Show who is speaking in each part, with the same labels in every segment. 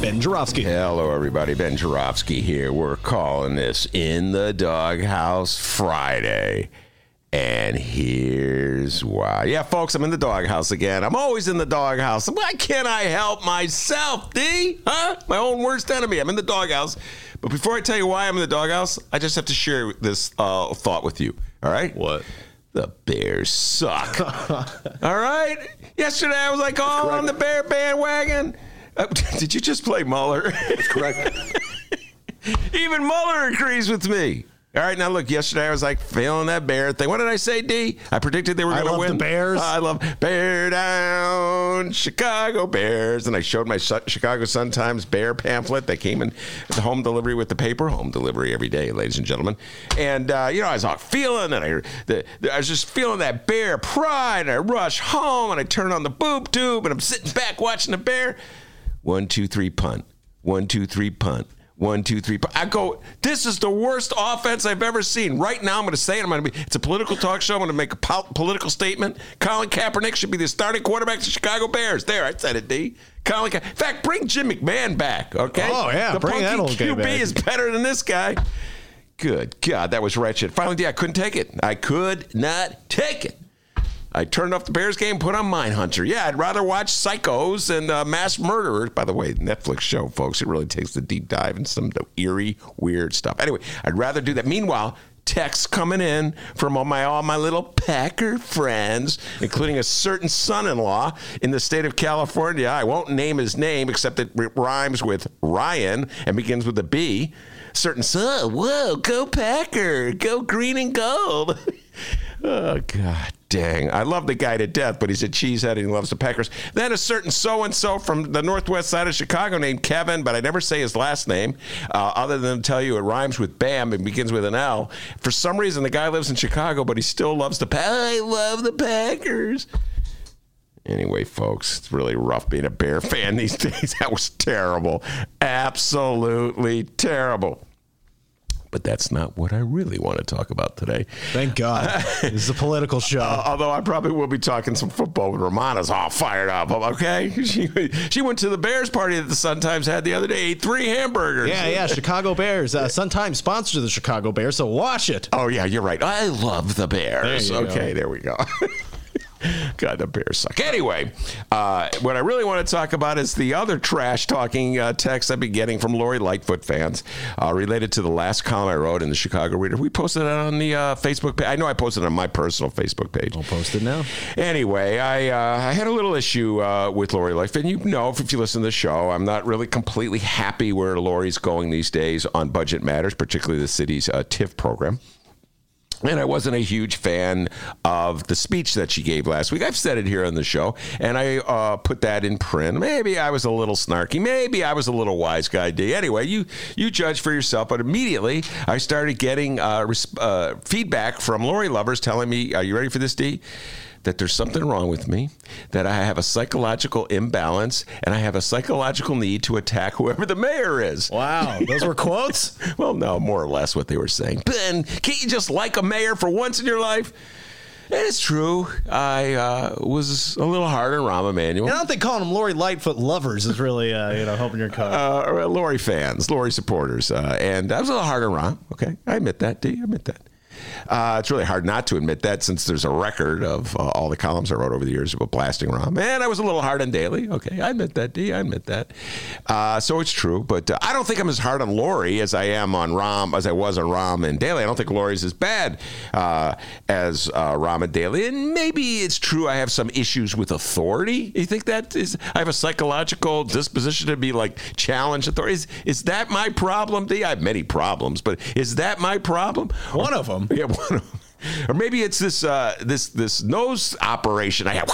Speaker 1: Ben Joravsky.
Speaker 2: Hello, everybody. Ben Joravsky here. We're calling this In the Doghouse Friday. And here's why. Yeah, folks, I'm in the doghouse again. I'm always in the doghouse. Why can't I help myself, D? Huh? My own worst enemy. I'm in the doghouse. But before I tell you why I'm in the doghouse, I just have to share this uh, thought with you. All right?
Speaker 1: What?
Speaker 2: The Bears suck. All right? Yesterday I was like, oh, on the Bear bandwagon. Uh, did you just play Mueller?
Speaker 3: That's correct.
Speaker 2: Even Mueller agrees with me. All right, now look. Yesterday I was like feeling that bear thing. What did I say, D? I predicted they were going to win.
Speaker 1: the Bears.
Speaker 2: I love Bear Down, Chicago Bears, and I showed my Chicago Sun Times Bear pamphlet that came in the home delivery with the paper. Home delivery every day, ladies and gentlemen. And uh, you know, I was all feeling, and I, the, the, I was just feeling that bear pride. And I rush home, and I turn on the boob tube, and I'm sitting back watching the bear. One, two, three, punt. One, two, three, punt. One, two, three. punt. I go, this is the worst offense I've ever seen. Right now, I'm going to say it. I'm going to be, it's a political talk show. I'm going to make a po- political statement. Colin Kaepernick should be the starting quarterback of the Chicago Bears. There, I said it, D. Colin Ka- In fact, bring Jim McMahon back, okay?
Speaker 1: Oh, yeah,
Speaker 2: The
Speaker 1: bring that
Speaker 2: punky
Speaker 1: old
Speaker 2: QB is better than this guy. Good God, that was wretched. Finally, D, I couldn't take it. I could not take it. I turned off the Bears game, put on Mindhunter. Yeah, I'd rather watch Psychos and uh, Mass Murderers. By the way, Netflix show, folks. It really takes the deep dive into some eerie, weird stuff. Anyway, I'd rather do that. Meanwhile, texts coming in from all my all my little Packer friends, including a certain son-in-law in the state of California. I won't name his name, except it rhymes with Ryan and begins with a B. Certain son, whoa, go Packer, go green and gold. Oh God dang! I love the guy to death, but he's a cheesehead and he loves the Packers. Then a certain so and so from the northwest side of Chicago named Kevin, but I never say his last name, uh, other than tell you it rhymes with Bam and begins with an L. For some reason, the guy lives in Chicago, but he still loves the. Packers. I love the Packers. Anyway, folks, it's really rough being a Bear fan these days. That was terrible, absolutely terrible. But that's not what I really want to talk about today.
Speaker 1: Thank God. this is a political show.
Speaker 2: Uh, although I probably will be talking some football when Romana's all fired up. Okay, she she went to the Bears party that the Sun Times had the other day. Ate three hamburgers.
Speaker 1: yeah, yeah. Chicago Bears. Uh, Sun Times sponsors the Chicago Bears, so watch it.
Speaker 2: Oh yeah, you're right. I love the Bears.
Speaker 1: There
Speaker 2: okay,
Speaker 1: go.
Speaker 2: there we go. God, the Bears suck. Anyway, uh, what I really want to talk about is the other trash talking uh, text I've been getting from Lori Lightfoot fans uh, related to the last column I wrote in the Chicago Reader. We posted it on the uh, Facebook page. I know I posted it on my personal Facebook page.
Speaker 1: I'll post it now.
Speaker 2: Anyway, I uh, I had a little issue uh, with Lori Lightfoot. And you know, if you listen to the show, I'm not really completely happy where Lori's going these days on budget matters, particularly the city's uh, TIF program. And I wasn't a huge fan of the speech that she gave last week. I've said it here on the show, and I uh, put that in print. Maybe I was a little snarky. Maybe I was a little wise guy. D. Anyway, you you judge for yourself. But immediately, I started getting uh, res- uh, feedback from Lori lovers telling me, "Are you ready for this, D?" That there's something wrong with me, that I have a psychological imbalance, and I have a psychological need to attack whoever the mayor is.
Speaker 1: Wow, those were quotes.
Speaker 2: Well, no, more or less what they were saying. Ben, can't you just like a mayor for once in your life? And it's true. I uh, was a little hard on Rahm Emanuel.
Speaker 1: And I don't think calling them Lori Lightfoot lovers is really, uh, you know, helping your cause.
Speaker 2: Uh, Lori fans, Lori supporters, uh, and I was a little hard on Rahm. Okay, I admit that. Do you admit that. Uh, it's really hard not to admit that since there's a record of uh, all the columns I wrote over the years about blasting Rahm. And I was a little hard on Daley. Okay, I admit that, D. I admit that. Uh, so it's true, but uh, I don't think I'm as hard on Lori as I am on Rahm, as I was on Rahm and Daley. I don't think Lori's as bad uh, as uh, Rahm and Daley. And maybe it's true I have some issues with authority. You think that is? I have a psychological disposition to be like challenge authority. Is, is that my problem, D? I have many problems, but is that my problem?
Speaker 1: One of them.
Speaker 2: Yeah, one of them. Or maybe it's this uh, this this nose operation I have.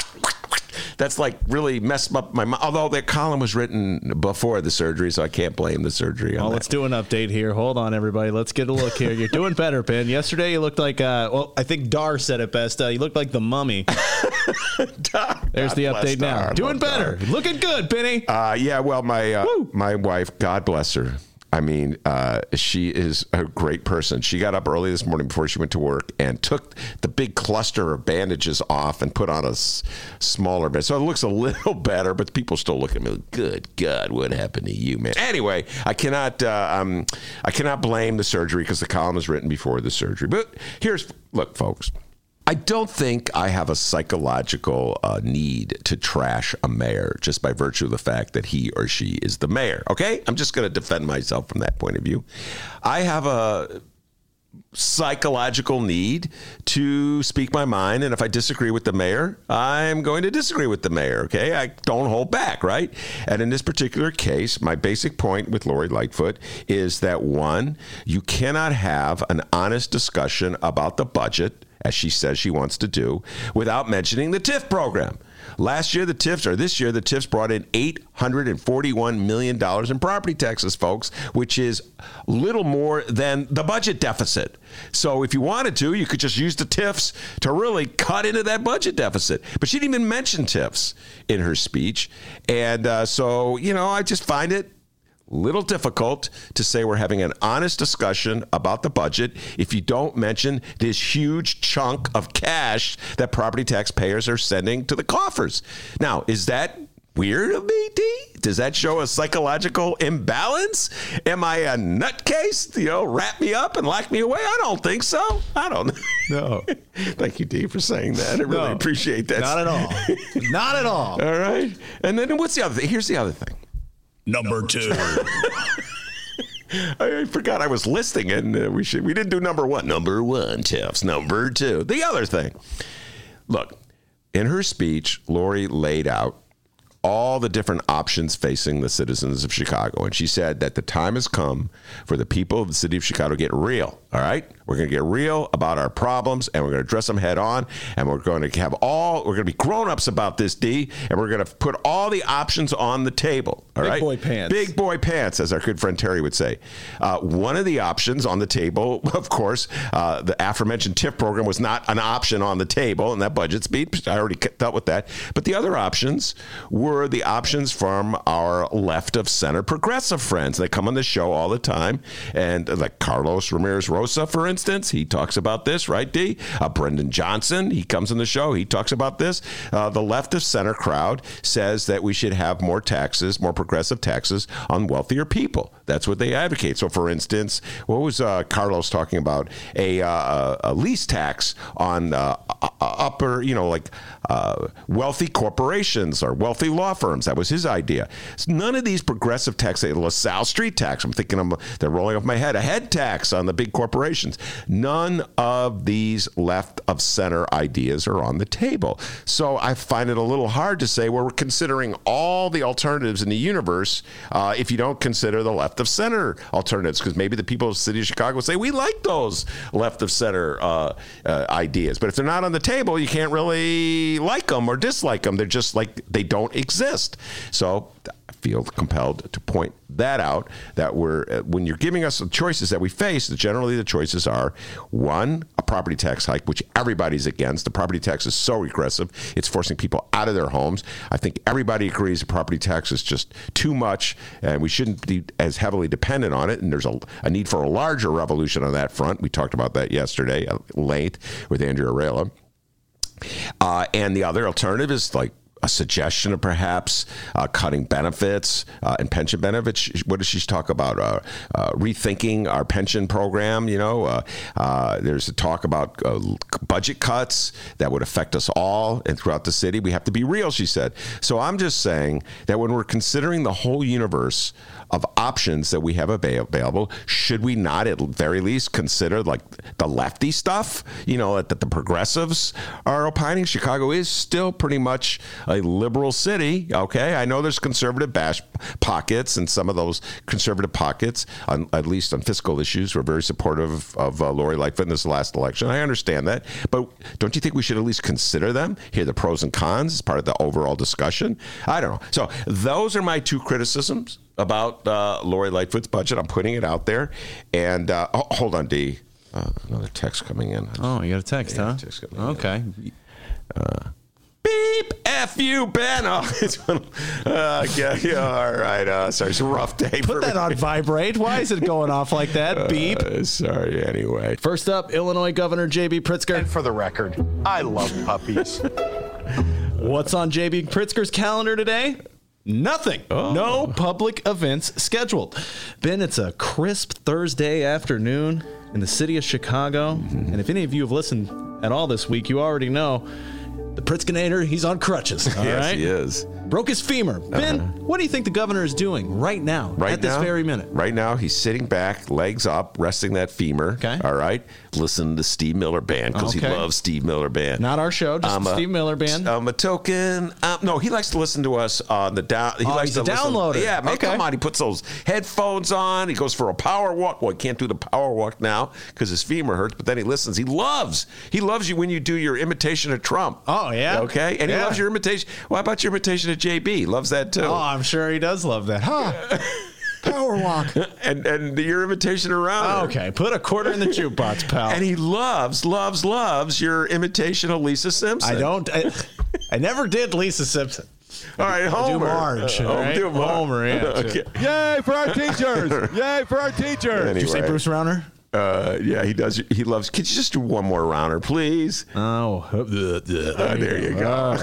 Speaker 2: that's like really messed up my mind. Although that column was written before the surgery, so I can't blame the surgery.
Speaker 1: Well, let's do an update here. Hold on, everybody. Let's get a look here. You're doing better, Pin. Yesterday you looked like, uh, well, I think Dar said it best. Uh, you looked like the mummy. Dar, There's the update now. Doing better. Dar. Looking good, Penny.
Speaker 2: Uh, yeah. Well, my uh, my wife, God bless her I mean, uh, she is a great person. She got up early this morning before she went to work and took the big cluster of bandages off and put on a s- smaller bed. So it looks a little better, but people still look at me like, good God, what happened to you, man? Anyway, I cannot, uh, um, I cannot blame the surgery because the column was written before the surgery. But here's, look, folks. I don't think I have a psychological uh, need to trash a mayor just by virtue of the fact that he or she is the mayor. Okay? I'm just going to defend myself from that point of view. I have a psychological need to speak my mind. And if I disagree with the mayor, I'm going to disagree with the mayor. Okay. I don't hold back, right? And in this particular case, my basic point with Lori Lightfoot is that one, you cannot have an honest discussion about the budget as she says she wants to do, without mentioning the TIF program. Last year, the TIFs, or this year, the TIFs brought in $841 million in property taxes, folks, which is little more than the budget deficit. So if you wanted to, you could just use the TIFs to really cut into that budget deficit. But she didn't even mention TIFs in her speech. And uh, so, you know, I just find it little difficult to say we're having an honest discussion about the budget if you don't mention this huge chunk of cash that property taxpayers are sending to the coffers. Now, is that weird of me, D? Does that show a psychological imbalance? Am I a nutcase? You know, wrap me up and lock me away? I don't think so. I don't
Speaker 1: know. No.
Speaker 2: Thank you, D, for saying that. I really no, appreciate that.
Speaker 1: Not at all. Not at all.
Speaker 2: All right. And then what's the other thing? Here's the other thing.
Speaker 1: Number two.
Speaker 2: I forgot I was listing and uh, we should we didn't do number one. Number one, TIFs. Number two. The other thing. Look, in her speech, Lori laid out all the different options facing the citizens of Chicago. And she said that the time has come for the people of the city of Chicago to get real. All right? We're going to get real about our problems and we're going to address them head on. And we're going to have all, we're going to be grown ups about this, D. And we're going to put all the options on the table. All
Speaker 1: Big
Speaker 2: right?
Speaker 1: boy pants.
Speaker 2: Big boy pants, as our good friend Terry would say. Uh, one of the options on the table, of course, uh, the aforementioned TIF program was not an option on the table And that budget speed, I already dealt with that. But the other options were the options from our left of center progressive friends. They come on the show all the time. And uh, like Carlos Ramirez Rosa, for instance, he talks about this, right, D? Uh, Brandon Johnson, he comes on the show, he talks about this. Uh, the left of center crowd says that we should have more taxes, more progressive taxes on wealthier people. That's what they advocate. So, for instance, what was uh, Carlos talking about? A, uh, a lease tax on uh, upper, you know, like uh, wealthy corporations or wealthy law firms. That was his idea. None of these progressive taxes, LaSalle Street tax, I'm thinking I'm, they're rolling off my head, a head tax on the big corporations. None of these left of center ideas are on the table. So I find it a little hard to say well, we're considering all the alternatives in the universe uh, if you don't consider the left of center alternatives, because maybe the people of the city of Chicago say we like those left of center uh, uh, ideas. But if they're not on the table, you can't really like them or dislike them. They're just like they don't exist. So feel compelled to point that out that we're uh, when you're giving us the choices that we face, generally the choices are one, a property tax hike, which everybody's against. The property tax is so regressive, it's forcing people out of their homes. I think everybody agrees the property tax is just too much and we shouldn't be as heavily dependent on it. And there's a, a need for a larger revolution on that front. We talked about that yesterday at length with Andrea Arella. Uh, and the other alternative is like a suggestion of perhaps uh, cutting benefits uh, and pension benefits. What does she talk about? Uh, uh rethinking our pension program. You know, uh, uh, there's a talk about budget cuts that would affect us all and throughout the city. We have to be real, she said. So I'm just saying that when we're considering the whole universe of options that we have available, should we not at very least consider like the lefty stuff? You know, that the progressives are opining. Chicago is still pretty much a liberal city. Okay, I know there's conservative bash pockets, and some of those conservative pockets, on, at least on fiscal issues, were very supportive of uh, Lori Lightfoot in this last election. I understand that, but don't you think we should at least consider them, hear the pros and cons as part of the overall discussion? I don't know. So those are my two criticisms about uh, Lori Lightfoot's budget. I'm putting it out there, and uh, oh, hold on, D. Uh, another text coming in.
Speaker 1: Oh, you got a text,
Speaker 2: Yeah,
Speaker 1: huh?
Speaker 2: text coming in.
Speaker 1: okay.
Speaker 2: Beep! F you, Ben. Oh, it's uh, yeah, yeah, all right. Uh, sorry, it's a rough day. for
Speaker 1: Put that
Speaker 2: me.
Speaker 1: on vibrate. Why is it going off like that? Beep.
Speaker 2: Uh, sorry, anyway.
Speaker 1: First up, Illinois Governor J.B. Pritzker.
Speaker 3: And for the record, I love puppies.
Speaker 1: What's on JB Pritzker's calendar today? Nothing. Oh. No public events scheduled. Ben, it's a crisp Thursday afternoon in the city of Chicago. Mm-hmm. And if any of you have listened at all this week, you already know the Pritzkinator, he's on crutches. All right,
Speaker 2: yes, he is.
Speaker 1: Broke his femur. Ben, what do you think the governor is doing right now,
Speaker 2: Right
Speaker 1: at this very minute?
Speaker 2: Right now, he's sitting back, legs up, resting that femur.
Speaker 1: Okay.
Speaker 2: All right. Listening to Steve Miller Band because
Speaker 1: Okay.
Speaker 2: he loves Steve Miller Band.
Speaker 1: Not our show, just
Speaker 2: I'm
Speaker 1: the
Speaker 2: a-
Speaker 1: Steve Miller Band.
Speaker 2: I'm a token. Um, no, he likes to listen to us on the down. He
Speaker 1: Oh,
Speaker 2: likes to download
Speaker 1: downloader.
Speaker 2: Yeah, man,
Speaker 1: Okay.
Speaker 2: come on. He puts those headphones on. He goes for a power walk. Well, he can't do the power walk now because his femur hurts. But then he listens. He loves. He loves you when you do your imitation of Trump.
Speaker 1: Oh, yeah?
Speaker 2: Okay, and he loves your imitation. What about your imitation of JB? Loves that too.
Speaker 1: oh, I'm sure he does love that. Huh? Power walk.
Speaker 2: and and your imitation around.
Speaker 1: Okay, put a quarter in the jukebox, pal.
Speaker 2: And he loves, loves, loves your imitation of Lisa Simpson.
Speaker 1: I don't. I, I never did Lisa Simpson.
Speaker 2: All right,
Speaker 1: I do
Speaker 2: Homer.
Speaker 1: Marge.
Speaker 2: Uh,
Speaker 1: all right?
Speaker 2: do Mar-
Speaker 1: Homer, yeah.
Speaker 2: okay.
Speaker 3: Yay for our teachers! Yay for our teachers!
Speaker 1: Did you say
Speaker 2: Anyway.
Speaker 1: Bruce Rauner?
Speaker 2: Uh, yeah, he does. He loves. Could you just do one more Rauner, please?
Speaker 1: Oh, uh,
Speaker 2: Uh, there you go.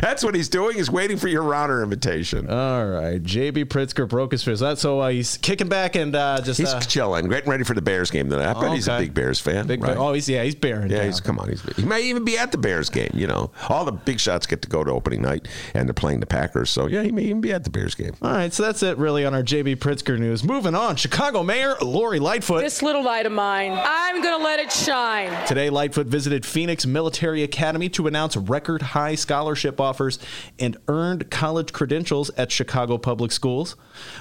Speaker 2: That's what he's doing. He's waiting for your Rauner invitation.
Speaker 1: All right, JB Pritzker broke his fist. That so uh, he's kicking back and uh, just
Speaker 2: he's
Speaker 1: uh,
Speaker 2: chilling, getting ready for the Bears game tonight. I bet he's a big Bears fan.
Speaker 1: big.
Speaker 2: right?
Speaker 1: Oh, he's yeah, he's bearing.
Speaker 2: Yeah,
Speaker 1: down.
Speaker 2: he's come on. He's he may even be at the Bears game. You know, all the big shots get to go to opening night, and they're playing the Packers. So yeah, he may even be at the Bears game.
Speaker 1: All right, so that's it really on our JB Pritzker news. Moving on, Chicago Mayor Lori Lightfoot.
Speaker 4: This little light of mine, I'm going to let it shine.
Speaker 1: Today, Lightfoot visited Phoenix Military Academy to announce record high scholarship offers and earned college credentials at Chicago Public Schools.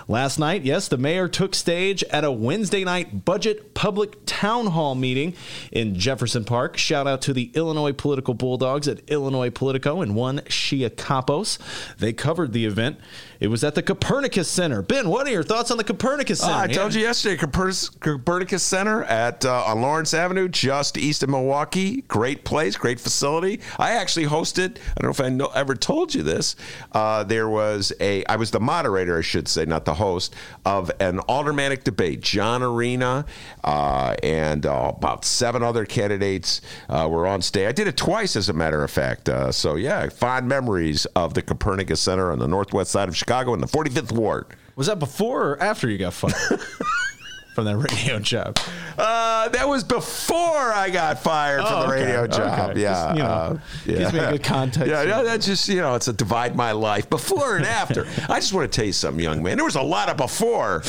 Speaker 1: Last night, yes, the mayor took stage at a Wednesday night budget public town hall meeting in Jefferson Park. Shout out to the Illinois Political Bulldogs at Illinois Politico and one Shia Kapos. They covered the event. It was at the Copernicus Center. Ben, what are your thoughts on the Copernicus Center?
Speaker 2: Ah, I told you yesterday, Copernicus, Copernicus Center at uh, on Lawrence Avenue, just east of Milwaukee. Great place, great facility. I actually hosted. I don't know if I know, ever told you this. Uh, there was a. I was the moderator, I should say, not the host of an aldermanic debate. John Arena uh, and uh, about seven other candidates uh, were on stage. I did it twice, as a matter of fact. Uh, so yeah, fond memories of the Copernicus Center on the northwest side of Chicago in the 45th ward.
Speaker 1: Was that before or after you got fired from that radio job?
Speaker 2: Uh, that was before I got fired
Speaker 1: Oh,
Speaker 2: from the
Speaker 1: okay,
Speaker 2: radio job.
Speaker 1: okay.
Speaker 2: Yeah,
Speaker 1: Just, you know,
Speaker 2: uh, yeah.
Speaker 1: gives me a good context.
Speaker 2: Yeah, yeah, that's just you know, it's a divide my life before and after. I just want to tell you something, young man. There was a lot of before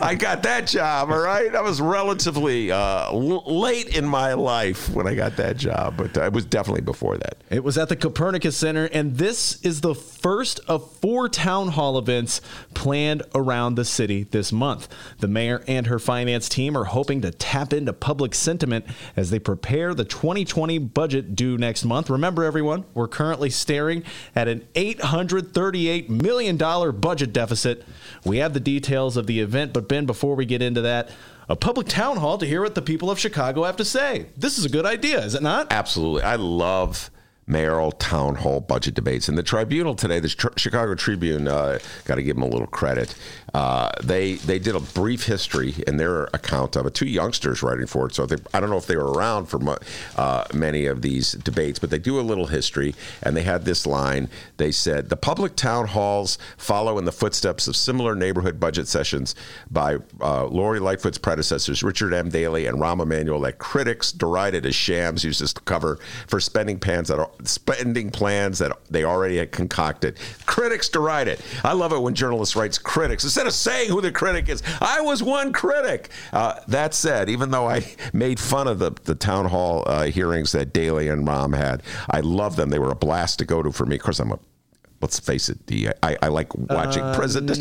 Speaker 2: I got that job. All right, I was relatively uh, l- late in my life when I got that job, but uh, it was definitely before that.
Speaker 1: It was at the Copernicus Center, and this is the first of four town hall events planned around the city this month. The mayor and her finance team are hoping to tap into public sentiment as they prepare the 2020 budget due next month. Remember, everyone, we're currently staring at an $838 million budget deficit. We have the details of the event, but Ben, before we get into that, a public town hall to hear what the people of Chicago have to say. This is a good idea, is it not?
Speaker 2: Absolutely. I love mayoral town hall budget debates. And the tribunal today, the Tr- Chicago Tribune, uh, got to give them a little credit. Uh, they they did a brief history in their account of it. Two youngsters writing for it, so they, I don't know if they were around for mu- uh, many of these debates, but they do a little history. And they had this line. They said the public town halls follow in the footsteps of similar neighborhood budget sessions by uh, Lori Lightfoot's predecessors, Richard M. Daley and Rahm Emanuel, that critics derided as shams used as cover for spending plans that are spending plans that they already had concocted. Critics deride it. I love it when journalists writes critics instead of saying who the critic is. I was one critic. Uh, that said, even though I made fun of the the town hall uh, hearings that Daley and Rahm had, I love them. They were a blast to go to for me. Of course, I'm a let's face it, the I, I like watching uh, president.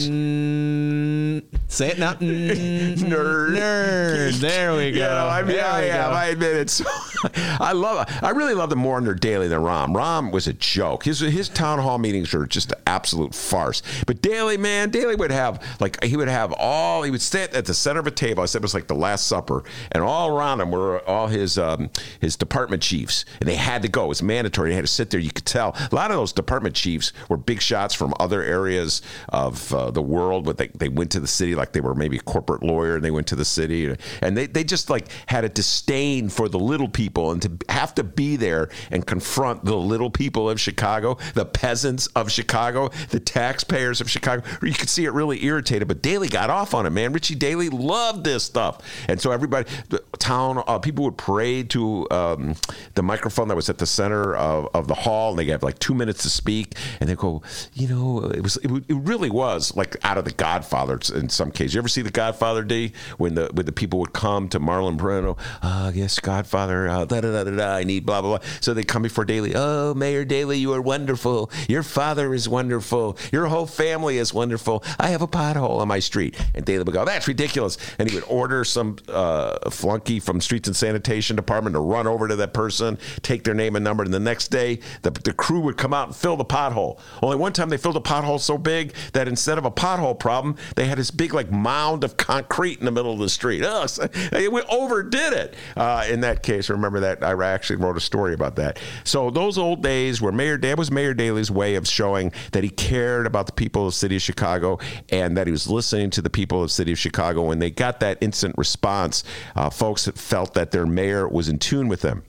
Speaker 1: say it now, nerd,
Speaker 2: nerd.
Speaker 1: There we go. You know,
Speaker 2: I mean, I am. I admit it. So, I love. I really love them more under Daley than Rahm. Rahm was a joke. His his town hall meetings were just an absolute farce. But Daley, man, Daley would have like he would have all. He would sit at the center of a table. I said it was like the Last Supper, and all around him were all his um, his department chiefs, and they had to go. It was mandatory. They had to sit there. You could tell a lot of those department chiefs were big shots from other areas of uh, the world, but they, they went to the city like they were maybe a corporate lawyer and they went to the city and they, they just like had a disdain for the little people and to have to be there and confront the little people of Chicago, the peasants of Chicago, the taxpayers of Chicago. You could see it really irritated, but Daley got off on it, man. Richie Daley loved this stuff. And so everybody, the town, uh, people would parade to um, the microphone that was at the center of, of the hall and they have like two minutes to speak and they go, you know, it was it, it really was like out of the Godfather in some cases. You ever see the Godfather D when the when the people would come to Marlon Brando? Uh, yes, Godfather. Uh, da, da, da, da, da, I need blah blah blah. So they come before Daley. Oh, Mayor Daley, you are wonderful. Your father is wonderful. Your whole family is wonderful. I have a pothole on my street, and Daley would go, "That's ridiculous." And he would order some uh, flunky from Streets and Sanitation Department to run over to that person, take their name and number, and the next day the, the crew would come out and fill the pothole. Only one time they filled a pothole so big that instead of a pothole problem, they had this big like mound of concrete in the middle of the street. Oh, so they overdid it. Uh, in that case, remember that I actually wrote a story about that. So those old days where Mayor that was Mayor Daley's way of showing that he cared about the people of the city of Chicago and that he was listening to the people of the city of Chicago. When they got that instant response, uh, folks felt that their mayor was in tune with them.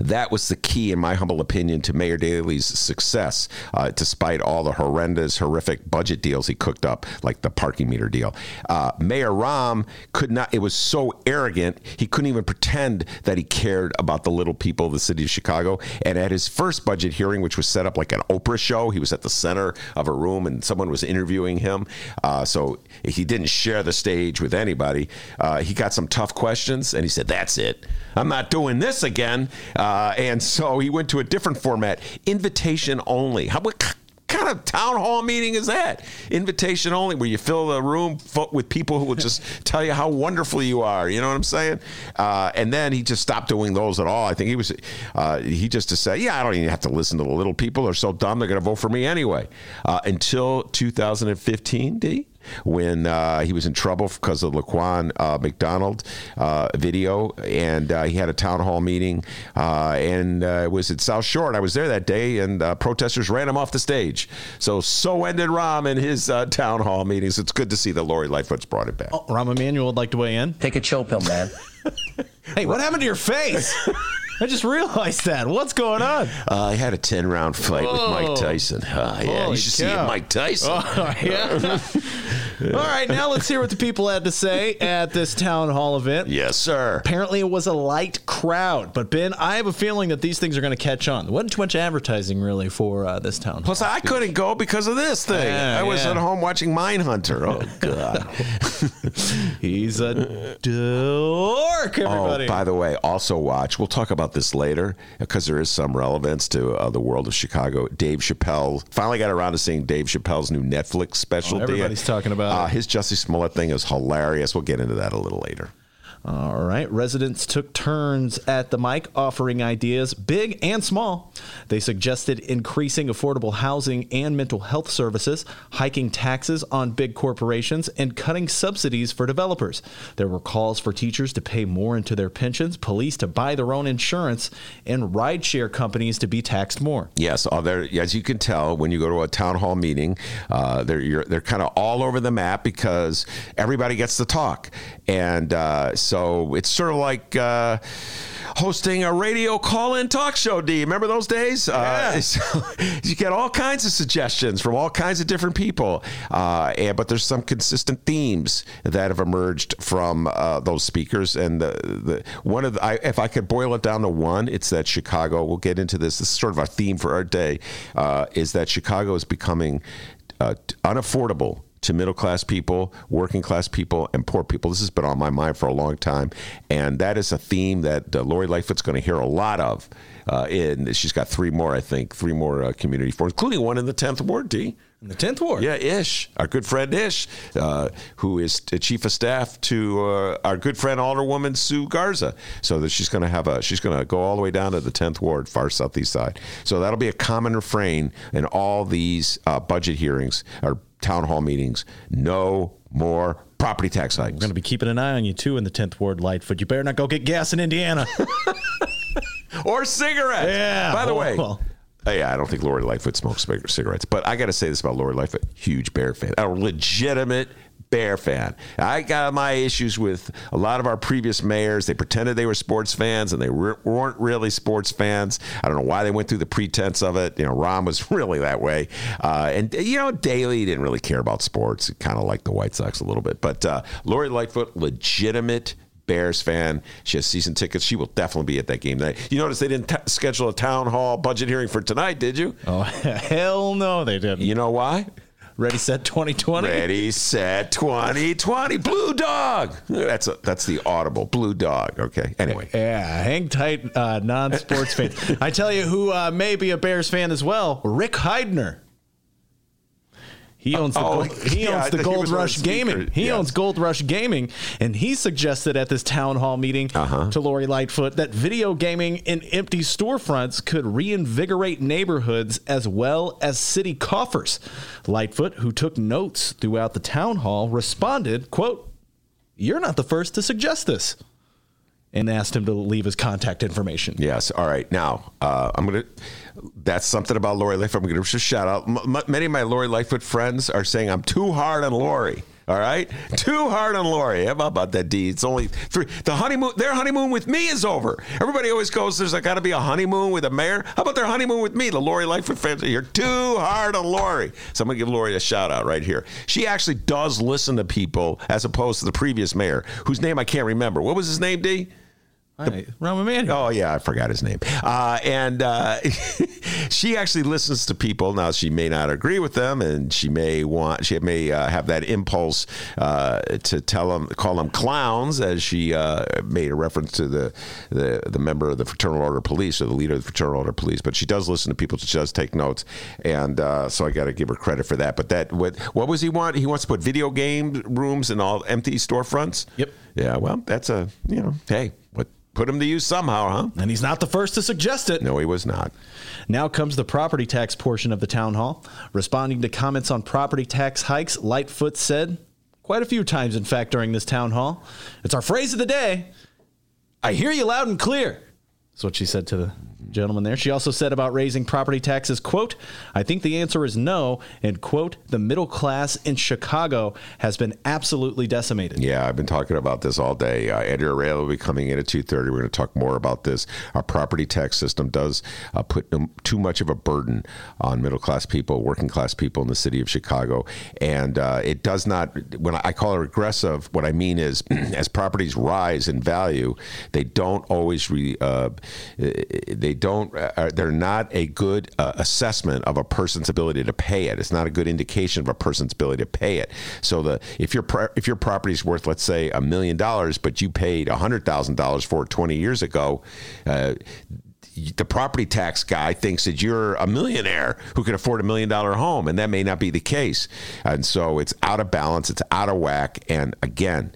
Speaker 2: That was the key, in my humble opinion, to Mayor Daley's success, uh, despite all the horrendous, horrific budget deals he cooked up, like the parking meter deal. Uh, Mayor Rahm could not, it was so arrogant, he couldn't even pretend that he cared about the little people of the city of Chicago. And at his first budget hearing, which was set up like an Oprah show, he was at the center of a room and someone was interviewing him. Uh, so he didn't share the stage with anybody. Uh, he got some tough questions and he said, That's it. I'm not doing this again. Uh, and so he went to a different format, invitation only. How, what kind of town hall meeting is that? Invitation only, where you fill the room with people who will just tell you how wonderful you are. You know what I'm saying? Uh, and then he just stopped doing those at all. I think he was, uh, he just to say, yeah, I don't even have to listen to the little people. They're so dumb, they're going to vote for me anyway. Uh, until 2015, D when uh, he was in trouble because of Laquan uh, McDonald uh, video, and uh, he had a town hall meeting, uh, and uh, it was at South Shore, and I was there that day, and protesters ran him off the stage. So so ended Rahm in his town hall meetings. It's good to see that Lori Lightfoot's brought it back.
Speaker 1: Oh, Rahm Emanuel would like to weigh in.
Speaker 5: Take a chill pill, man.
Speaker 1: hey, what happened to your face? I just realized that. What's going on?
Speaker 2: Uh, I had a 10 round fight Whoa. with Mike Tyson. Uh, yeah, Holy you should cow. see Mike Tyson. Oh,
Speaker 1: yeah. All right, now let's hear what the people had to say at this town hall event.
Speaker 2: Yes, sir.
Speaker 1: Apparently, it was a light crowd. But, Ben, I have a feeling that these things are going to catch on. There wasn't too much advertising, really, for uh, this town
Speaker 2: Plus,
Speaker 1: hall.
Speaker 2: I couldn't go because of this thing. I was yeah. at home watching Mindhunter. Oh, God.
Speaker 1: He's a dork, everybody.
Speaker 2: Oh, by the way, also watch. We'll talk about this later because there is some relevance to uh, the world of Chicago. Dave Chappelle finally got around to seeing Dave Chappelle's new Netflix special. Oh,
Speaker 1: everybody's talking about uh,
Speaker 2: his Jussie Smollett thing is hilarious. We'll get into that a little later.
Speaker 1: All right. Residents took turns at the mic offering ideas, big and small. They suggested increasing affordable housing and mental health services, hiking taxes on big corporations, and cutting subsidies for developers. There were calls for teachers to pay more into their pensions, police to buy their own insurance, and rideshare companies to be taxed more.
Speaker 2: Yes, uh, as you can tell, when you go to a town hall meeting, uh, they're, they're kind of all over the map because everybody gets to talk. And uh, so so it's sort of like uh, hosting a radio call-in talk show. D, remember those days? Uh, so you get all kinds of suggestions from all kinds of different people, uh, and, but there's some consistent themes that have emerged from uh, those speakers. And the, the one of the, I, if I could boil it down to one, it's that Chicago. We'll get into this. This is sort of a theme for our day. Uh, is that Chicago is becoming uh, unaffordable to middle class people, working class people, and poor people. This has been on my mind for a long time, and that is a theme that uh, Lori Lightfoot's going to hear a lot of. Uh, in she's got three more, I think, three more uh, community forums, including one in the tenth ward. D.
Speaker 1: In the tenth ward.
Speaker 2: Yeah, Ish, our good friend Ish, uh, who is chief of staff to uh, our good friend Alderwoman Sue Garza. So that she's going to have a she's going to go all the way down to the tenth ward, far southeast side. So that'll be a common refrain in all these uh, budget hearings or town hall meetings. No more property tax hikes.
Speaker 1: We're going to be keeping an eye on you too in the 10th Ward, Lightfoot. You better not go get gas in Indiana.
Speaker 2: or cigarettes.
Speaker 1: Yeah.
Speaker 2: By the way,
Speaker 1: well.
Speaker 2: Uh, yeah, I don't think Lori Lightfoot smokes cigarettes, but I got to say this about Lori Lightfoot: huge Bear fan, a legitimate Bear fan. I got my issues with a lot of our previous mayors. They pretended they were sports fans and they re- weren't really sports fans. I don't know why they went through the pretense of it. You know, Rahm was really that way. Uh, and, you know, Daley didn't really care about sports, kind of like the White Sox a little bit. But uh, Lori Lightfoot, legitimate. Bears fan. She has season tickets. She will definitely be at that game tonight. You notice they didn't t- schedule a town hall budget hearing for tonight, did you?
Speaker 1: Oh, hell no, they didn't.
Speaker 2: You know why?
Speaker 1: Ready, set, 2020.
Speaker 2: Ready, set, 2020. Blue dog. That's a, that's the audible. Blue dog. Okay. Anyway.
Speaker 1: Yeah, hang tight, uh, non-sports fans. I tell you who uh, may be a Bears fan as well. Rick Heidner. He owns the
Speaker 2: Oh,
Speaker 1: Gold, he
Speaker 2: yeah,
Speaker 1: owns the Gold Rush. Gaming. He
Speaker 2: Yes.
Speaker 1: owns Gold Rush Gaming, and he suggested at this town hall meeting
Speaker 2: Uh-huh.
Speaker 1: to Lori Lightfoot that video gaming in empty storefronts could reinvigorate neighborhoods as well as city coffers. Lightfoot, who took notes throughout the town hall, responded, "quote You're not the first to suggest this," and asked him to leave his contact information.
Speaker 2: Yes. All right. Now, uh, I'm going to, that's something about Lori Lightfoot. I'm going to just shout out. M- many of my Lori Lightfoot friends are saying I'm too hard on Lori. All right. Too hard on Lori. How about that, D? It's only three. The honeymoon, their honeymoon with me is over. Everybody always goes, there's got to be a honeymoon with a mayor. How about their honeymoon with me? The Lori Lightfoot are You're too hard on Lori. So I'm going to give Lori a shout out right here. She actually does listen to people as opposed to the previous mayor, whose name I can't remember. What was his name, D?
Speaker 1: Right. Rahm.
Speaker 2: Oh yeah, I forgot his name. Uh, and uh, she actually listens to people. Now she may not agree with them, and she may want she may uh, have that impulse uh, to tell them call them clowns, as she uh, made a reference to the, the the member of the Fraternal Order of Police or the leader of the Fraternal Order of Police. But she does listen to people. She does take notes, and uh, so I got to give her credit for that. But that what what was he want? He wants to put video game rooms in all empty storefronts.
Speaker 1: Yep.
Speaker 2: Yeah. Well, that's a you know hey. Put him to use somehow, huh?
Speaker 1: And he's not the first to suggest it.
Speaker 2: No, he was not.
Speaker 1: Now comes the property tax portion of the town hall. Responding to comments on property tax hikes, Lightfoot said, quite a few times, in fact, during this town hall, it's our phrase of the day. I hear you loud and clear. That's what she said to the gentleman there. She also said about raising property taxes, quote, I think the answer is no, and quote, the middle class in Chicago has been absolutely decimated.
Speaker 2: Yeah, I've been talking about this all day. Uh, Eddie Arreola will be coming in at 2.30. We're going to talk more about this. Our property tax system does uh, put too much of a burden on middle-class people, working-class people in the city of Chicago. And uh, it does not, when I call it regressive, what I mean is as properties rise in value, they don't always, re, uh, they don't, uh, they're not a good uh, assessment of a person's ability to pay it. It's not a good indication of a person's ability to pay it. So the if your if your property is worth let's say a million dollars, but you paid a hundred thousand dollars for it twenty years ago. Uh, the property tax guy thinks that you're a millionaire who can afford a million dollar home, and that may not be the case. And so it's out of balance, it's out of whack. And again,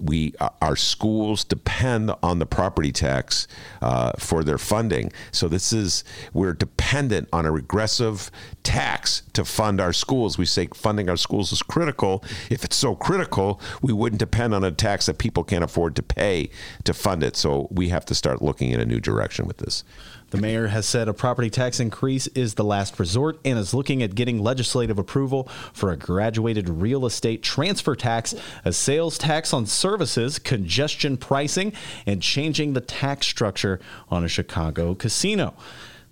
Speaker 2: we uh, our schools depend on the property tax uh, for their funding. So this is we're dependent on a regressive tax to fund our schools. We say funding our schools is critical. If it's so critical, we wouldn't depend on a tax that people can't afford to pay to fund it. So we have to start looking in a new direction with this.
Speaker 1: The mayor has said a property tax increase is the last resort and is looking at getting legislative approval for a graduated real estate transfer tax, a sales tax on services, congestion pricing, and changing the tax structure on a Chicago casino.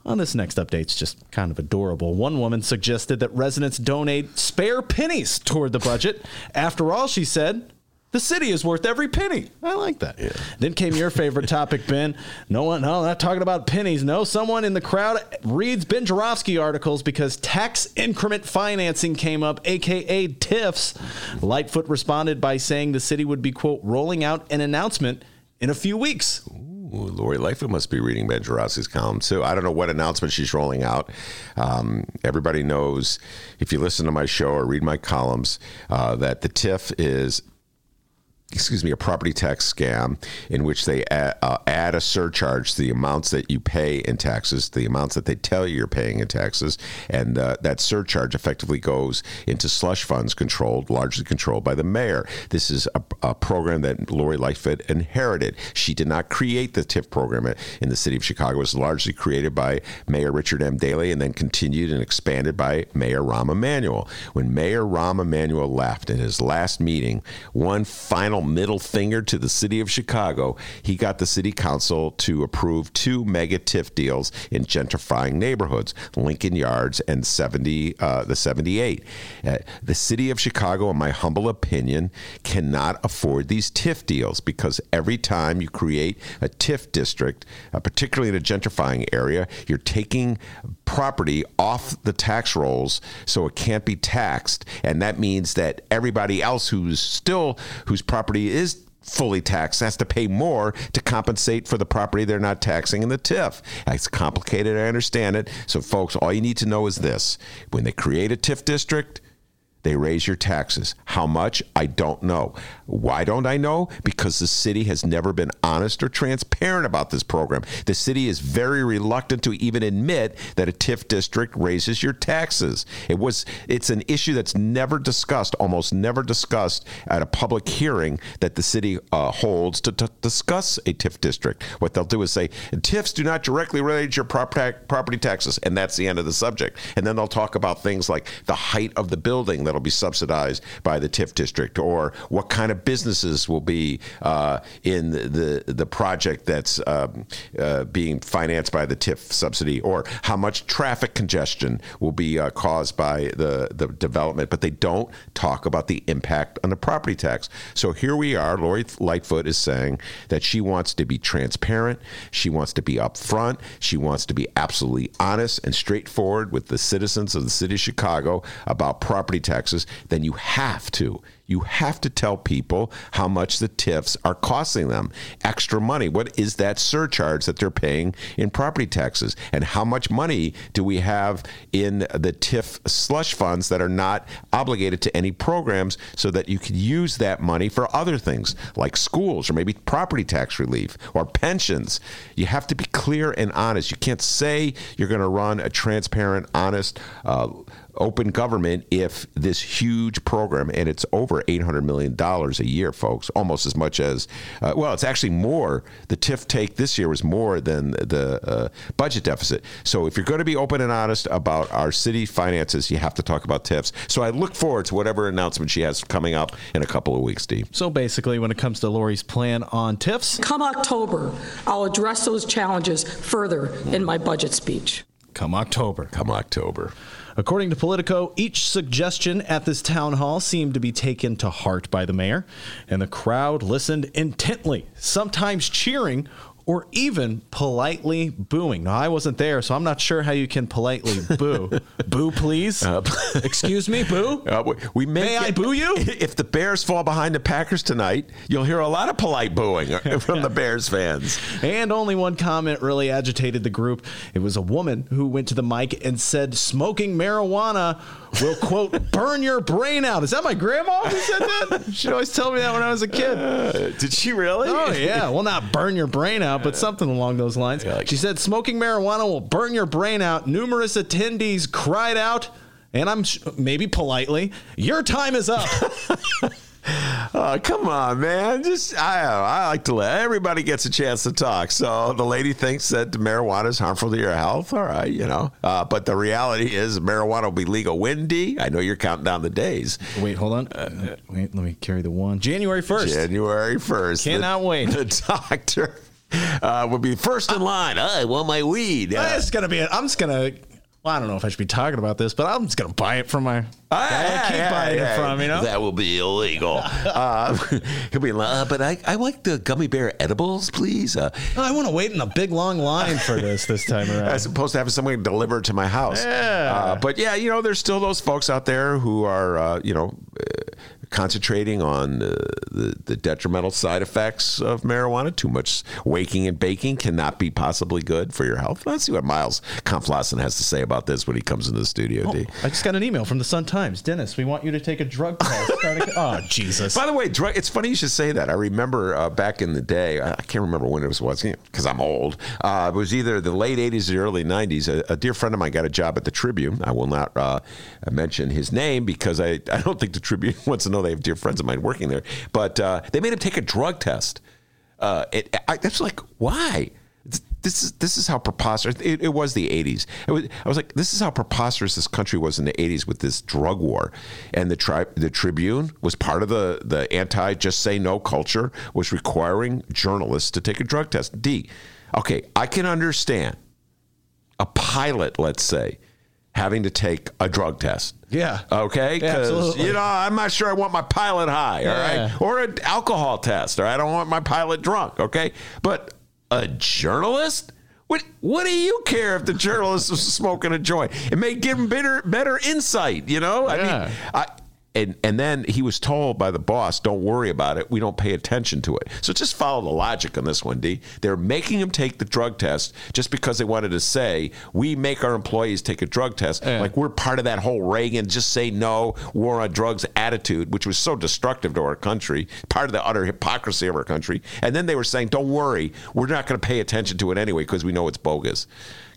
Speaker 1: On this next update, it's just kind of adorable. One woman suggested that residents donate spare pennies toward the budget. After all, she said, the city is worth every penny. I like that. Yeah. Then came your favorite topic, Ben. No one, no, not talking about pennies. No, someone in the crowd reads Ben Joravsky articles because tax increment financing came up, aka TIFs. Lightfoot responded by saying the city would be, quote, rolling out an announcement in a few weeks.
Speaker 2: Ooh, Lori Lightfoot must be reading Ben Joravsky's column too. I don't know what announcement she's rolling out. Um, everybody knows if you listen to my show or read my columns uh, that the TIF is excuse me, a property tax scam in which they add, uh, add, a surcharge to the amounts that you pay in taxes, the amounts that they tell you you're paying in taxes, and uh, that surcharge effectively goes into slush funds controlled, largely controlled by the mayor. This is a, a program that Lori Lightfoot inherited. She did not create the TIF program in the city of Chicago. It was largely created by Mayor Richard M. Daley and then continued and expanded by Mayor Rahm Emanuel. When Mayor Rahm Emanuel left in his last meeting, one final final middle finger to the city of Chicago, he got the city council to approve two mega TIF deals in gentrifying neighborhoods, Lincoln Yards and 70, uh, the 78. Uh, the city of Chicago, in my humble opinion, cannot afford these TIF deals because every time you create a TIF district, uh, particularly in a gentrifying area, you're taking property off the tax rolls so it can't be taxed. And that means that everybody else who's still, whose property is fully taxed has to pay more to compensate for the property they're not taxing in the TIF. It's complicated, I understand it. So, folks, all you need to know is this when they create a TIF district, they raise your taxes. How much? I don't know. Why don't I know? Because the city has never been honest or transparent about this program. The city is very reluctant to even admit that a TIF district raises your taxes. It was it's an issue that's never discussed, almost never discussed at a public hearing that the city uh, holds to, discuss a TIF district. What they'll do is say TIFs do not directly raise your property taxes, and that's the end of the subject. And then they'll talk about things like the height of the building that'll be subsidized by the TIF district, or what kind of businesses will be uh, in the, the, the project that's um, uh, being financed by the TIF subsidy, or how much traffic congestion will be uh, caused by the, the development. But they don't talk about the impact on the property tax. So here we are. Lori Lightfoot is saying that she wants to be transparent. She wants to be upfront. She wants to be absolutely honest and straightforward with the citizens of the city of Chicago about property tax taxes, then you have to you have to tell people how much the TIFs are costing them. Extra money. What is that surcharge that they're paying in property taxes? And how much money do we have in the TIF slush funds that are not obligated to any programs so that you can use that money for other things like schools or maybe property tax relief or pensions? You have to be clear and honest. You can't say you're going to run a transparent, honest, uh, open government if this huge program and it's over over $800 million a year, folks, almost as much as, uh, well, it's actually more. The TIF take this year was more than the uh, budget deficit. So if you're going to be open and honest about our city finances, you have to talk about TIFs. So I look forward to whatever announcement she has coming up in a couple of weeks, Steve.
Speaker 1: So basically, when it comes to Lori's plan on TIFs,
Speaker 4: come October, I'll address those challenges further in my budget speech.
Speaker 1: Come October.
Speaker 2: Come October.
Speaker 1: According to Politico, each suggestion at this town hall seemed to be taken to heart by the mayor, and the crowd listened intently, sometimes cheering or even politely booing. Now, I wasn't there, so I'm not sure how you can politely boo. boo, please. Uh, Excuse me, boo. Uh, we may, may I boo you?
Speaker 2: If the Bears fall behind the Packers tonight, you'll hear a lot of polite booing from the Bears fans.
Speaker 1: And only one comment really agitated the group. It was a woman who went to the mic and said, "Smoking marijuana." Will quote burn your brain out. Is that my grandma who said that? She always tell me that when I was a kid. Uh,
Speaker 2: did she really?
Speaker 1: Oh yeah. Well, not burn your brain out, but something along those lines. She said smoking marijuana will burn your brain out. Numerous attendees cried out, and I'm sh- maybe politely, "Your time is up."
Speaker 2: Oh, come on, man. Just I I like to let everybody gets a chance to talk. So the lady thinks that marijuana is harmful to your health. All right, you know. Uh, but the reality is marijuana will be legal Wendy. I know you're counting down the days.
Speaker 1: Wait, hold on. Uh, wait, let me carry the one. January 1st.
Speaker 2: January 1st.
Speaker 1: Cannot
Speaker 2: the,
Speaker 1: wait.
Speaker 2: The doctor uh, will be first in line. I want my weed.
Speaker 1: Uh, it's going to be, I'm just going to well, I don't know if I should be talking about this, but I'm just going to buy it from my I keep buying it from, you know?
Speaker 2: That will be illegal. uh, he'll be like, uh, but I, I like the gummy bear edibles, please. Uh,
Speaker 1: oh, I want to wait in a big long line for this this time around.
Speaker 2: As opposed to having someone deliver it to my house.
Speaker 1: Yeah.
Speaker 2: Uh, but yeah, you know, there's still those folks out there who are, uh, you know, uh, concentrating on uh, the, the detrimental side effects of marijuana. Too much waking and baking cannot be possibly good for your health. Let's see what Miles Kampf-Lassin has to say about this when he comes into the studio.
Speaker 1: Oh, I just got an email from the Sun Times. Dennis, we want you to take a drug test. Oh, Jesus.
Speaker 2: By the way, drug, it's funny you should say that. I remember uh, back in the day, I can't remember when it was, because I'm old. Uh, it was either the late 80s or the early 90s. A, a, dear friend of mine got a job at the Tribune. I will not uh, mention his name because I, I don't think the Tribune wants to know they have dear friends of mine working there. But uh, they made him take a drug test. Uh, it, that's like, why? this is this is how preposterous it, it was the 80s was, i was like this is how preposterous this country was in the 80s with this drug war and the tri- the tribune was part of the the anti just say no culture was requiring journalists to take a drug test d okay i can understand a pilot let's say having to take a drug test.
Speaker 1: Yeah.
Speaker 2: Okay. Because you know, I'm not sure I want my pilot high. All yeah. right. Or an alcohol test. Or I don't want my pilot drunk. Okay. But a journalist? What what do you care if the journalist is smoking a joint? It may give him better better insight, you know? I mean, I and and then he was told by the boss, "Don't worry about it. We don't pay attention to it." So just follow the logic on this one, D. They're making him take the drug test just because they wanted to say we make our employees take a drug test, yeah. like we're part of that whole Reagan just say no war on drugs attitude, which was so destructive to our country, part of the utter hypocrisy of our country. And then they were saying, "Don't worry, we're not going to pay attention to it anyway because we know it's bogus."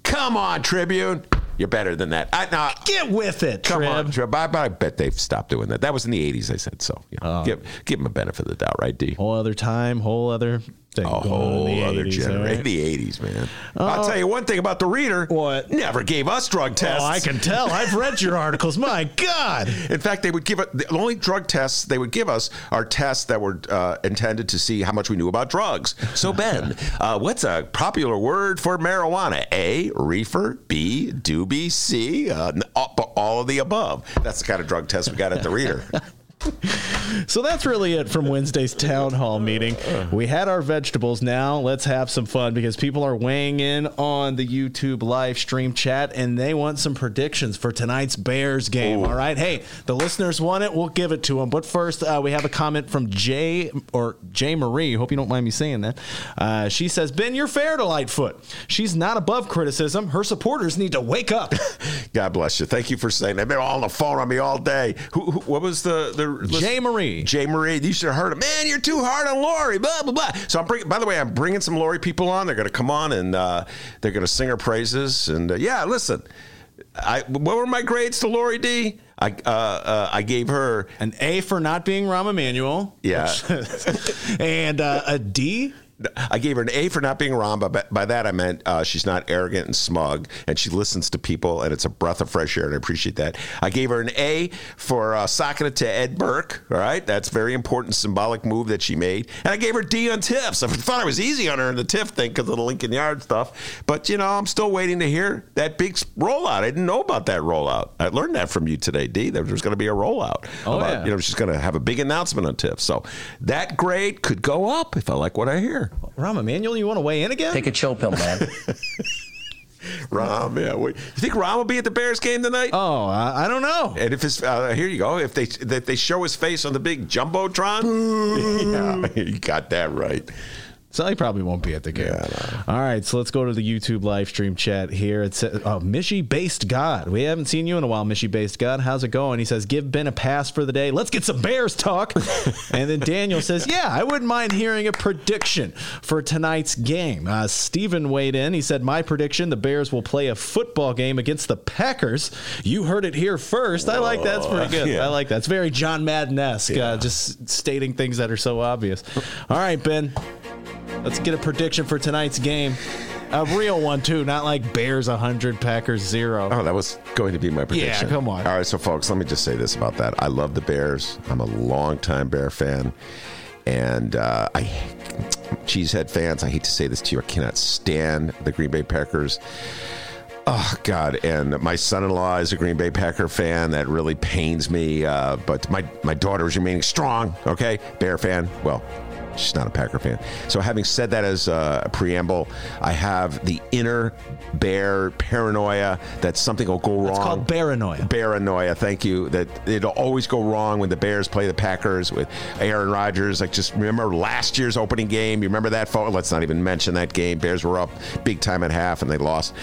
Speaker 2: Come on, Tribune. You're better than that. I, no,
Speaker 1: Get with it,
Speaker 2: come
Speaker 1: Trib.
Speaker 2: on, Trib. I, I, bet they've stopped doing that. That was in the 80s, I said. So know, oh. give, give them a benefit of the doubt, right, D?
Speaker 1: Whole other time, whole other thing.
Speaker 2: A whole other 80s, generation. Right? The 80s, man. Uh, I'll tell you one thing about the reader.
Speaker 1: What?
Speaker 2: Never gave us drug tests.
Speaker 1: Oh, I can tell. I've read your articles. My God.
Speaker 2: In fact, they would give it, the only drug tests they would give us are tests that were uh, intended to see how much we knew about drugs. So, Ben, uh, what's a popular word for marijuana? A, reefer. B, doobie. C, uh, all of the above. That's the kind of drug test we got at the reader.
Speaker 1: so that's really it from Wednesday's town hall meeting. We had our vegetables. Now let's have some fun because people are weighing in on the YouTube live stream chat and they want some predictions for tonight's Bears game. Ooh. All right. Hey, the listeners want it. We'll give it to them. But first, uh, we have a comment from Jay or Jay Marie. Hope you don't mind me saying that. Uh, she says, Ben, you're fair to Lightfoot. She's not above criticism. Her supporters need to wake up.
Speaker 2: God bless you. Thank you for saying that. They've been on the phone on me all day. Who, who, what was the, the
Speaker 1: Jay Marie.
Speaker 2: Jay Marie. You should have heard him. Man, you're too hard on Lori. Blah blah blah. So I'm bringing. By the way, I'm bringing some Lori people on. They're going to come on and uh, they're going to sing her praises. And uh, yeah, listen. I, what were my grades to Lori D? I uh, uh, I gave her
Speaker 1: an A for not being Rahm Emanuel.
Speaker 2: Yeah,
Speaker 1: and uh, a D
Speaker 2: I gave her an A for not being Rahm, but by that I meant uh, she's not arrogant and smug, and she listens to people, and it's a breath of fresh air, and I appreciate that. I gave her an A for uh, socking it to Ed Burke. All right, that's a very important symbolic move that she made, and I gave her D on TIFs. I thought I was easy on her in the TIF thing because of the Lincoln Yard stuff, but you know I'm still waiting to hear that big rollout. I didn't know about that rollout. I learned that from you today, D. There was going to be a rollout.
Speaker 1: Oh about, yeah.
Speaker 2: You know she's going to have a big announcement on TIF, so that grade could go up if I like what I hear.
Speaker 1: Rahm Emanuel, you want to weigh in again?
Speaker 5: Take a chill pill, man.
Speaker 2: Rahm, yeah. You think Rahm will be at the Bears game tonight?
Speaker 1: Oh, I, I don't know.
Speaker 2: And if his, uh, here you go. If they if they show his face on the big jumbotron, yeah, you got that right.
Speaker 1: So he probably won't be at the game. All right, so let's go to the YouTube live stream chat here. It's oh, Mishy Based God. We haven't seen you in a while, Mishy Based God. How's it going? He says, give Ben a pass for the day. Let's get some Bears talk. and then Daniel says, yeah, I wouldn't mind hearing a prediction for tonight's game. Uh, Steven weighed in. He said, my prediction, the Bears will play a football game against the Packers. You heard it here first. I like that. That's pretty good.
Speaker 2: Yeah.
Speaker 1: I like that. It's very John Madden-esque, uh, just stating things that are so obvious. All right, Ben. Let's get a prediction for tonight's game. A real one too, not like Bears 100, Packers 0.
Speaker 2: Oh, that was going to be my prediction.
Speaker 1: come on.
Speaker 2: All right, so folks, let me just say this about that. I love the Bears. I'm a longtime Bear fan, and uh, I cheesehead fans. I hate to say this to you, I cannot stand the Green Bay Packers. Oh God! And my son-in-law is a Green Bay Packer fan. That really pains me. Uh, but my my daughter is remaining strong. Okay, Bear fan. Well, she's not a Packer fan. So having said that as a preamble, I have the inner Bear paranoia that something will go wrong.
Speaker 1: It's called paranoia.
Speaker 2: Paranoia. Thank you. That it'll always go wrong when the Bears play the Packers with Aaron Rodgers. Like just remember last year's opening game. You remember that? Folks? Let's not even mention that game. Bears were up big time at half and they lost.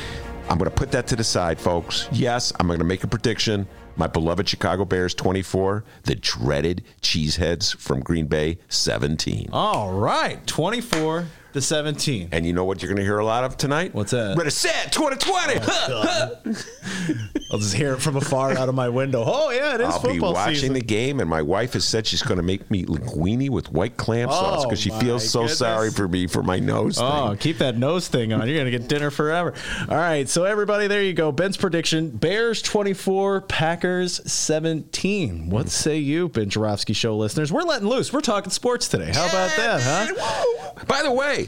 Speaker 2: I'm going to put that to the side, folks. Yes, I'm going to make a prediction. My beloved Chicago Bears 24, the dreaded cheeseheads from Green Bay 17.
Speaker 1: All right, 24 to 17.
Speaker 2: And you know what you're going to hear a lot of tonight?
Speaker 1: What's that?
Speaker 2: Ready, set, 2020.
Speaker 1: I'll just hear it from afar out of my window. Oh yeah, it is
Speaker 2: I'll be watching
Speaker 1: season.
Speaker 2: the game, and my wife has said she's going to make me linguine with white clam oh, sauce
Speaker 1: Oh,
Speaker 2: because she feels so
Speaker 1: goodness.
Speaker 2: sorry for me for my nose
Speaker 1: Oh,
Speaker 2: thing.
Speaker 1: keep that nose thing on. You're going to get dinner forever. All right. So, everybody, there you go. Ben's prediction Bears 24, Packers 17. What hmm. say you, Ben Joravsky Show listeners? We're letting loose. We're talking sports today. How about that, huh?
Speaker 2: By the way,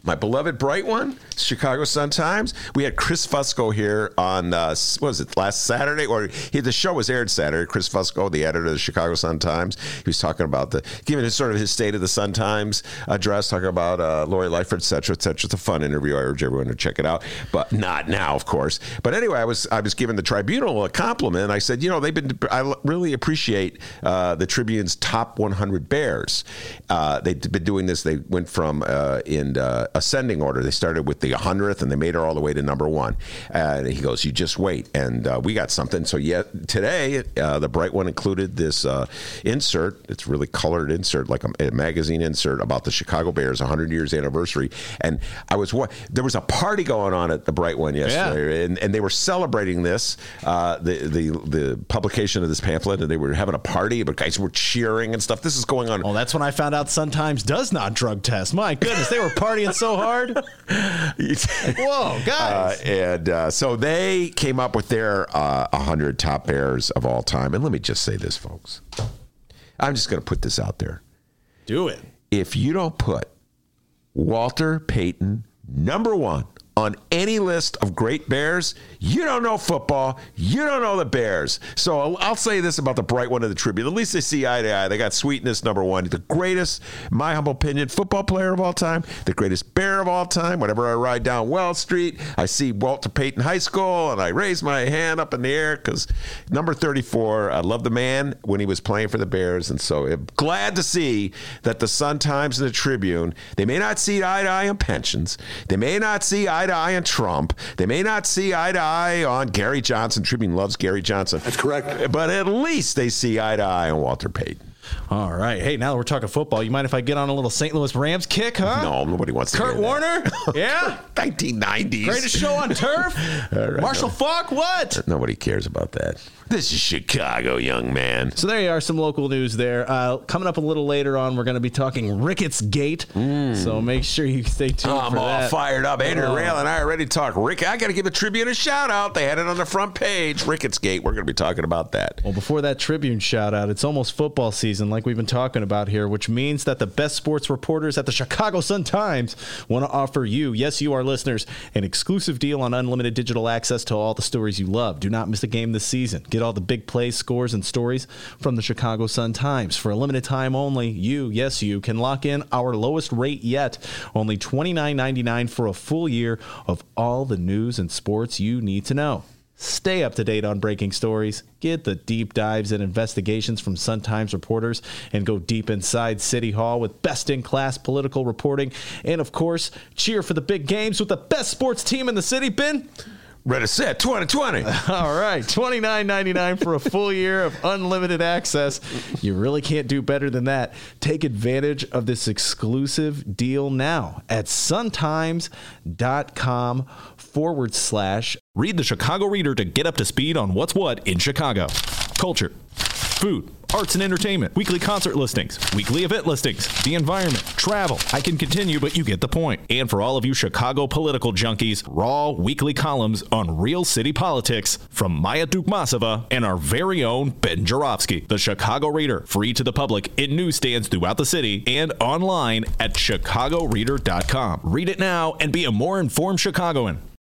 Speaker 2: my beloved bright one, Chicago Sun Times. We had Chris Fusco here on uh, what was it last Saturday, or he, the show was aired Saturday. Chris Fusco, the editor of the Chicago Sun Times, he was talking about the giving his sort of his state of the Sun Times address, talking about uh, Lori Lightfoot, et cetera, et cetera. It's a fun interview. I urge everyone to check it out, but not now, of course. But anyway, I was I was giving the Tribunal a compliment. I said, you know, they've been. I really appreciate uh, the Tribune's top 100 Bears. Uh, they've been doing this. They went from uh, in uh, ascending order. They started with the 100th and they made it all the way to number one. And he goes, "You just wait." And uh, we got something. So yet today, uh, the bright one included this uh, insert. It's really colored insert, like a, a magazine insert about the Chicago Bears 100 years anniversary. And I was what there was a party going on at the bright one yesterday, and, and they were celebrating this uh, the the the publication of this pamphlet, and they were having a party, but guys were cheering and stuff. This is going on.
Speaker 1: Well, that's when I found out Sun Times does not drug test. My goodness, they were partying so hard. Whoa,
Speaker 2: Uh,
Speaker 1: guys.
Speaker 2: and uh, so they came up with their uh, 100 top bears of all time. And let me just say this, folks. I'm just going to put this out there.
Speaker 1: Do it.
Speaker 2: If you don't put Walter Payton number one on any list of great Bears, you don't know football. You don't know the Bears. So I'll, I'll say this about the bright one of the tribute. At least they see eye to eye. They got sweetness number one. The greatest, my humble opinion, football player of all time. The greatest Bear of all time. Whenever I ride down Wells Street, I see Walter Payton High School, and I raise my hand up in the air because number 34. I love the man when he was playing for the Bears, and so I'm glad to see that the Sun Times and the Tribune. They may not see eye to eye on pensions. They may not see eye to eye on Trump. They may not see eye to eye on Gary Johnson. Tribune loves Gary Johnson. That's
Speaker 3: correct.
Speaker 2: But at least they see eye to eye on Walter Payton.
Speaker 1: All right. Hey, now that we're talking football, you mind if I get on a little St. Louis Rams kick, huh?
Speaker 2: No, nobody wants to
Speaker 1: Kurt
Speaker 2: hear that.
Speaker 1: Warner? yeah?
Speaker 2: 1990s.
Speaker 1: Greatest show on turf?
Speaker 2: right,
Speaker 1: Marshall
Speaker 2: no.
Speaker 1: Faulk? What?
Speaker 2: Nobody cares about that. This is Chicago, young man.
Speaker 1: So there you are, some local news there. Uh, coming up a little later on, we're going to be talking Ricketts Gate. So make sure you stay tuned
Speaker 2: I'm
Speaker 1: for
Speaker 2: all
Speaker 1: that.
Speaker 2: fired up. Andrew
Speaker 1: Oh.
Speaker 2: Rail and I are ready to talk. Rick, I got to give the Tribune a shout out. They had it on the front page. Ricketts Gate. We're going to be talking about that.
Speaker 1: Well, before that Tribune shout out, it's almost football season, like we've been talking about here, which means that the best sports reporters at the Chicago Sun Times want to offer you, yes, you, our listeners, an exclusive deal on unlimited digital access to all the stories you love. Do not miss a game this season. Get all the big plays, scores, and stories from the Chicago Sun Times. For a limited time only, you, yes, you, can lock in our lowest rate yet, only $29.99 for a full year of all the news and sports you need to know. Stay up to date on breaking stories, get the deep dives and investigations from Sun Times reporters, and go deep inside City Hall with best in class political reporting. And of course, cheer for the big games with the best sports team in the city, Ben.
Speaker 2: Ready, set, 2020.
Speaker 1: All right, twenty nine ninety nine for a full year of unlimited access. You really can't do better than that. Take advantage of this exclusive deal now at suntimes.com forward slash.
Speaker 5: Read the Chicago Reader to get up to speed on what's what in Chicago. Culture, food, arts and entertainment, weekly concert listings, weekly event listings, the environment, travel. I can continue, but you get the point. And for all of you Chicago political junkies, raw weekly columns on real city politics from Maya Dukmasova and our very own Ben Joravsky, The Chicago Reader, free to the public in newsstands throughout the city and online at chicagoreader.com. Read it now and be a more informed Chicagoan.